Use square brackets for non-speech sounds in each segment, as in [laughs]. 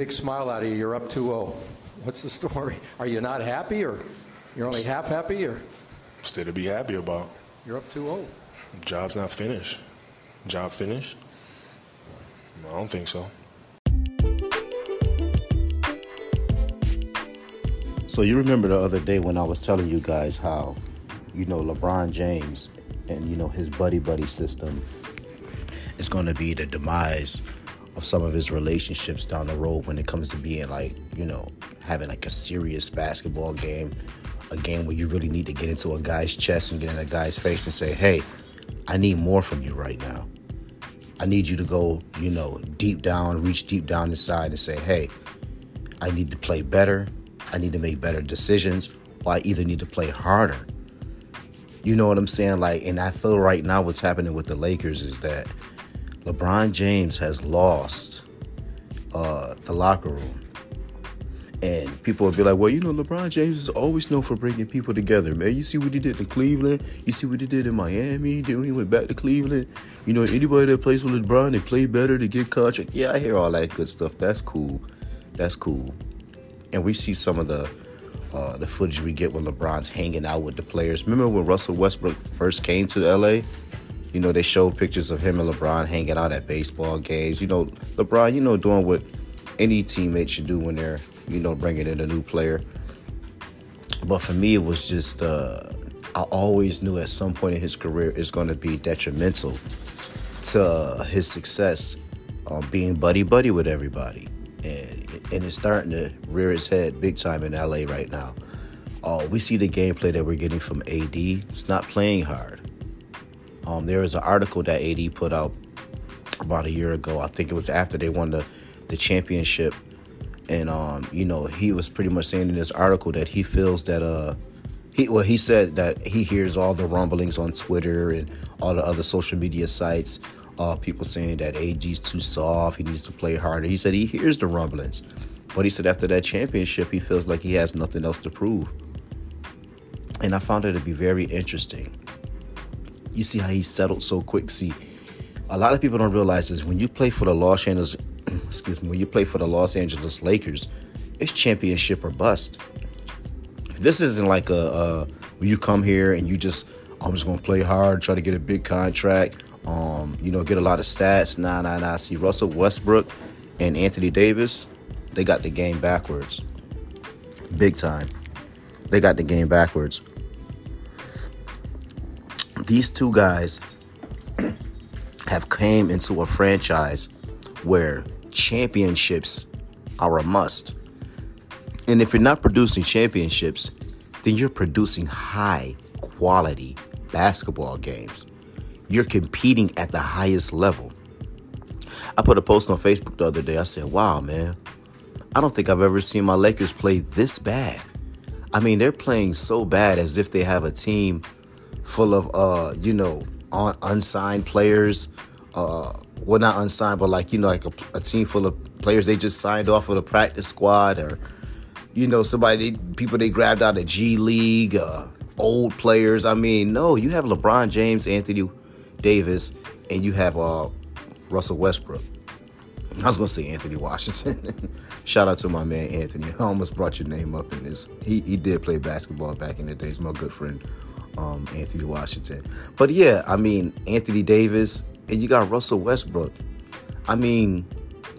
big smile out of you. You're up 2-0. What's the story? Are you not happy, or you're only half happy, or Still to be happy about. you're up 2-0? Job's not finished. Job finished? I don't think so. So you remember the other day when I was telling you guys how, you know, LeBron James and you know his buddy buddy system is going to be the demise of some of his relationships down the road when it comes to being like, you know, having like a serious basketball game, a game where you really need to get into a guy's chest and get in a guy's face and say, "Hey, I need more from you right now. I need you to go, you know, deep down, reach deep down inside and say, "Hey, I need to play better. I need to make better decisions, or I either need to play harder. You know what I'm saying? Like, and I feel right now what's happening with the Lakers is that LeBron James has lost uh, the locker room. And people will be like, well, you know, LeBron James is always known for bringing people together, man. You see what he did in Cleveland. You see what he did in Miami. Then he went back to Cleveland, you know, anybody that plays with LeBron, they play better to get contract. Yeah, I hear all that good stuff. That's cool. That's cool and we see some of the uh, the footage we get when LeBron's hanging out with the players. Remember when Russell Westbrook first came to LA? You know, they show pictures of him and LeBron hanging out at baseball games. You know, LeBron, you know, doing what any teammate should do when they're, you know, bringing in a new player. But for me, it was just, uh, I always knew at some point in his career it's going to be detrimental to his success um, being buddy buddy with everybody. And and it's starting to rear its head big time in LA right now. Uh, we see the gameplay that we're getting from AD. It's not playing hard. Um, there was an article that AD put out about a year ago. I think it was after they won the, the championship. And, um, you know, he was pretty much saying in this article that he feels that, uh, he, well, he said that he hears all the rumblings on Twitter and all the other social media sites uh, people saying that AD's too soft, he needs to play harder. He said he hears the rumblings, but he said after that championship, he feels like he has nothing else to prove. And I found it to be very interesting. You see how he settled so quick. See, a lot of people don't realize is when you play for the Los Angeles, [clears throat] excuse me, when you play for the Los Angeles Lakers, it's championship or bust. This isn't like a, a when you come here and you just I'm just gonna play hard, try to get a big contract um, you know, get a lot of stats. Nah, nah, nah. See, Russell Westbrook and Anthony Davis, they got the game backwards. Big time. They got the game backwards. These two guys have came into a franchise where championships are a must. And if you're not producing championships, then you're producing high quality basketball games you're competing at the highest level. I put a post on Facebook the other day. I said, wow, man, I don't think I've ever seen my Lakers play this bad. I mean, they're playing so bad as if they have a team full of, uh, you know, un- unsigned players. Uh, well, not unsigned, but like, you know, like a, a team full of players they just signed off of the practice squad or, you know, somebody, people they grabbed out of G League, uh, old players. I mean, no, you have LeBron James, Anthony Davis, and you have uh, Russell Westbrook. I was gonna say Anthony Washington. [laughs] Shout out to my man Anthony. I almost brought your name up in this. He he did play basketball back in the days. My good friend um, Anthony Washington. But yeah, I mean Anthony Davis, and you got Russell Westbrook. I mean,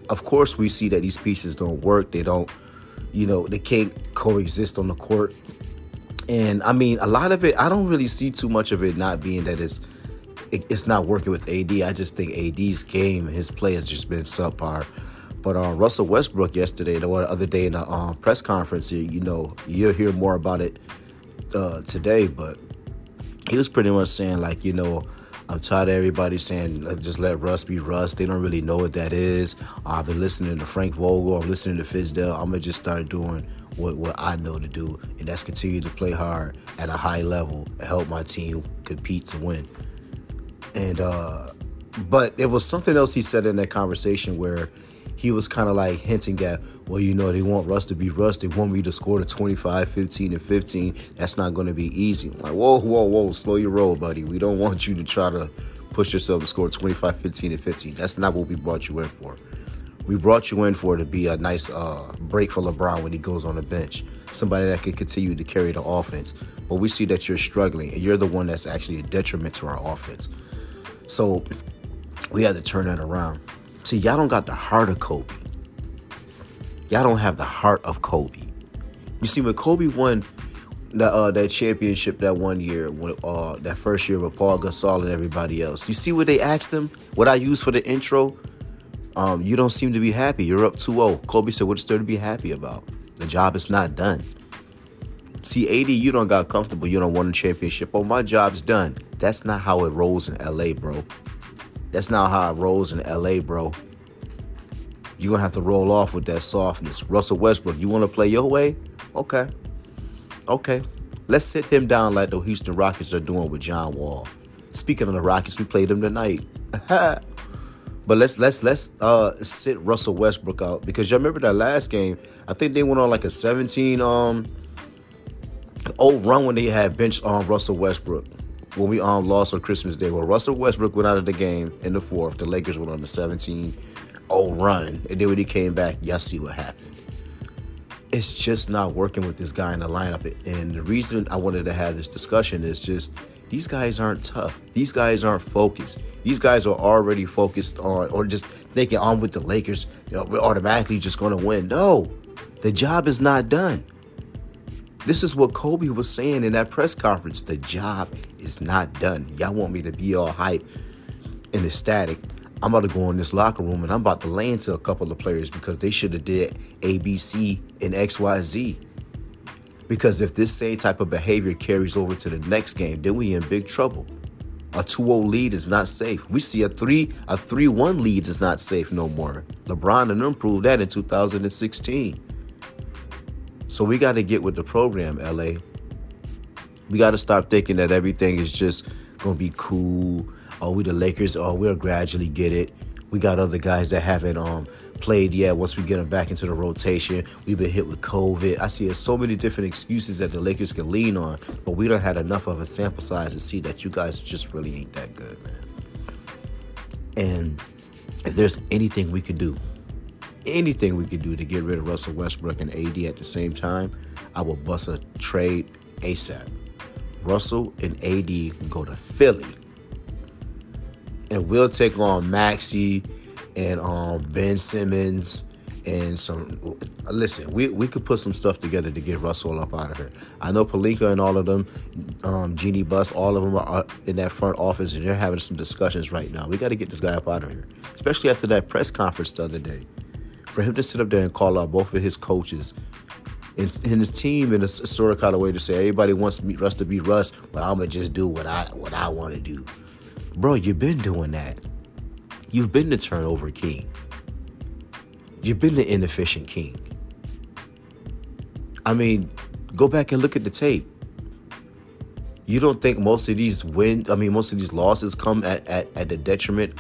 of course we see that these pieces don't work. They don't, you know, they can't coexist on the court. And I mean, a lot of it, I don't really see too much of it not being that it's it's not working with AD. I just think AD's game, his play has just been subpar. But uh, Russell Westbrook yesterday, the other day in a uh, press conference, you know, you'll hear more about it uh, today. But he was pretty much saying like, you know, I'm tired of everybody saying just let Russ be Russ. They don't really know what that is. I've been listening to Frank Vogel. I'm listening to Fizdale. I'm gonna just start doing what, what I know to do, and that's continue to play hard at a high level and help my team compete to win. And uh but it was something else he said in that conversation where he was kind of like hinting at, well, you know, they want Russ to be Russ. They want me to score the 25, 15, and 15. That's not going to be easy. I'm like, whoa, whoa, whoa, slow your roll, buddy. We don't want you to try to push yourself to score 25, 15, and 15. That's not what we brought you in for. We brought you in for to be a nice uh, break for LeBron when he goes on the bench. Somebody that can continue to carry the offense. But we see that you're struggling, and you're the one that's actually a detriment to our offense. So we had to turn that around. See, y'all don't got the heart of Kobe. Y'all don't have the heart of Kobe. You see, when Kobe won that uh, that championship that one year, when, uh, that first year with Paul Gasol and everybody else, you see what they asked him? What I used for the intro? Um, you don't seem to be happy. You're up 2-0. Kobe said, "What is there to be happy about? The job is not done." See, AD, you don't got comfortable. You don't want a championship. Oh, my job's done. That's not how it rolls in LA, bro. That's not how it rolls in LA, bro. You're gonna have to roll off with that softness. Russell Westbrook, you wanna play your way? Okay. Okay. Let's sit him down like the Houston Rockets are doing with John Wall. Speaking of the Rockets, we played them tonight. [laughs] but let's let's let's uh sit Russell Westbrook out because y'all remember that last game. I think they went on like a 17 um old run when they had bench on Russell Westbrook when we um lost on Christmas Day. Well, Russell Westbrook went out of the game in the fourth. The Lakers went on the 17 0 run, and then when he came back, y'all see what happened. It's just not working with this guy in the lineup. And the reason I wanted to have this discussion is just these guys aren't tough. These guys aren't focused. These guys are already focused on, or just thinking, I'm with the Lakers, you know, we're automatically just going to win. No, the job is not done. This is what Kobe was saying in that press conference. The job is not done. Y'all want me to be all hype and ecstatic. I'm about to go in this locker room and I'm about to lay into a couple of players because they should have did A, B, C, and X, Y, Z. Because if this same type of behavior carries over to the next game, then we in big trouble. A 2-0 lead is not safe. We see a 3 a 3-1 lead is not safe no more. LeBron and them proved that in 2016. So we got to get with the program, LA. We got to stop thinking that everything is just going to be cool. Oh, we the Lakers. Oh, we'll gradually get it. We got other guys that haven't um played yet. Once we get them back into the rotation, we've been hit with COVID. I see so many different excuses that the Lakers can lean on, but we don't had enough of a sample size to see that you guys just really ain't that good, man. And if there's anything we could do, anything we could do to get rid of Russell Westbrook and AD at the same time, I will bust a trade ASAP. Russell and AD go to Philly. And we'll take on Maxey and um, Ben Simmons and some. Listen, we, we could put some stuff together to get Russell up out of here. I know Pelinka and all of them, um, Jeanie Buss, all of them are in that front office and they're having some discussions right now. We got to get this guy up out of here, especially after that press conference the other day for him to sit up there and call out both of his coaches and, and his team in a, sort of kind of way to say everybody wants me, Russ to be Russ, but I'm gonna just do what I what I want to do. Bro, you've been doing that. You've been the turnover king. You've been the inefficient king. I mean, go back and look at the tape. You don't think most of these win I mean most of these losses come at, at, at the detriment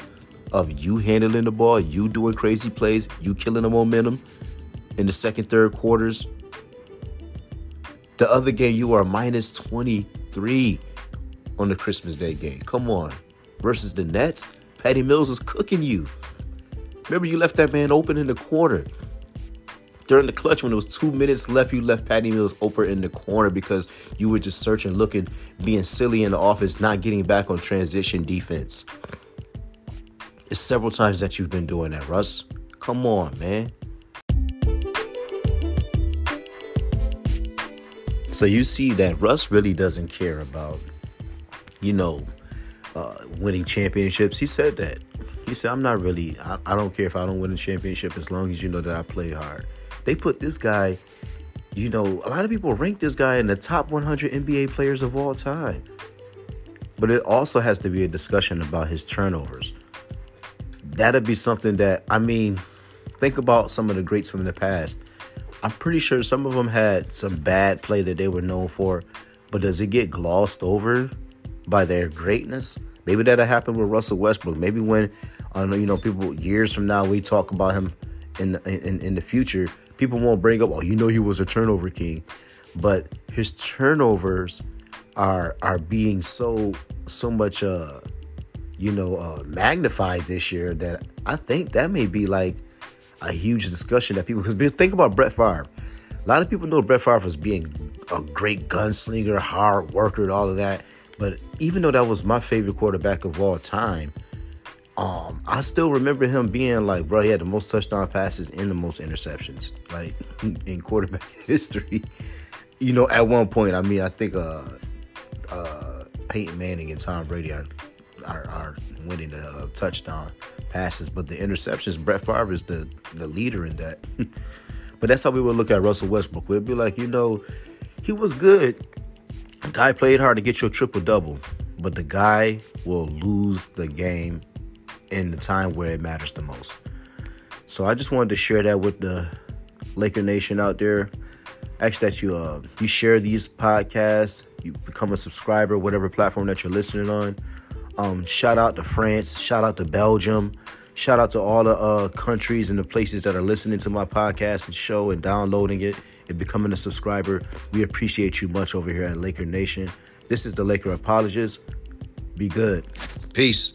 of you handling the ball, you doing crazy plays, you killing the momentum in the second, third quarters. The other game, you are minus 23 on the Christmas Day game. Come on. Versus the Nets, Patty Mills was cooking you. Remember, you left that man open in the corner. During the clutch, when there was two minutes left, you left Patty Mills open in the corner because you were just searching, looking, being silly in the office, not getting back on transition defense. It's several times that you've been doing that, Russ. Come on, man. So you see that Russ really doesn't care about, you know, uh, winning championships. He said that. He said, I'm not really, I, I don't care if I don't win a championship as long as you know that I play hard. They put this guy, you know, a lot of people rank this guy in the top 100 NBA players of all time. But it also has to be a discussion about his turnovers that'd be something that I mean, think about some of the greats from the past. I'm pretty sure some of them had some bad play that they were known for, but does it get glossed over by their greatness? Maybe that'll happen with Russell Westbrook. Maybe when, I know, you know, people years from now we talk about him in the, in in the future, people won't bring up, oh, you know, he was a turnover king, but his turnovers are are being so so much uh you know, uh, magnified this year that I think that may be like a huge discussion that people because think about Brett Favre. A lot of people know Brett Favre as being a great gunslinger, hard worker, and all of that. But even though that was my favorite quarterback of all time, um, I still remember him being like, bro, he had the most touchdown passes and the most interceptions, like [laughs] in quarterback [laughs] history. You know, at one point, I mean, I think uh, uh, Peyton Manning and Tom Brady are are, are winning the uh, touchdown passes, but the interceptions, Brett Favre is the the leader in that. [laughs] but that's how we would look at Russell Westbrook. We'd be like, you know, he was good. Guy played hard to get you a triple double, but the guy will lose the game in the time where it matters the most. So I just wanted to share that with the Laker Nation out there. Ask that you uh you share these podcasts, you become a subscriber, whatever platform that you're listening on. Um, shout out to France, shout out to Belgium, shout out to all the uh, countries and the places that are listening to my podcast and show and downloading it and becoming a subscriber. We appreciate you much over here at Laker Nation. This is the Laker Apologist. Be good. Peace.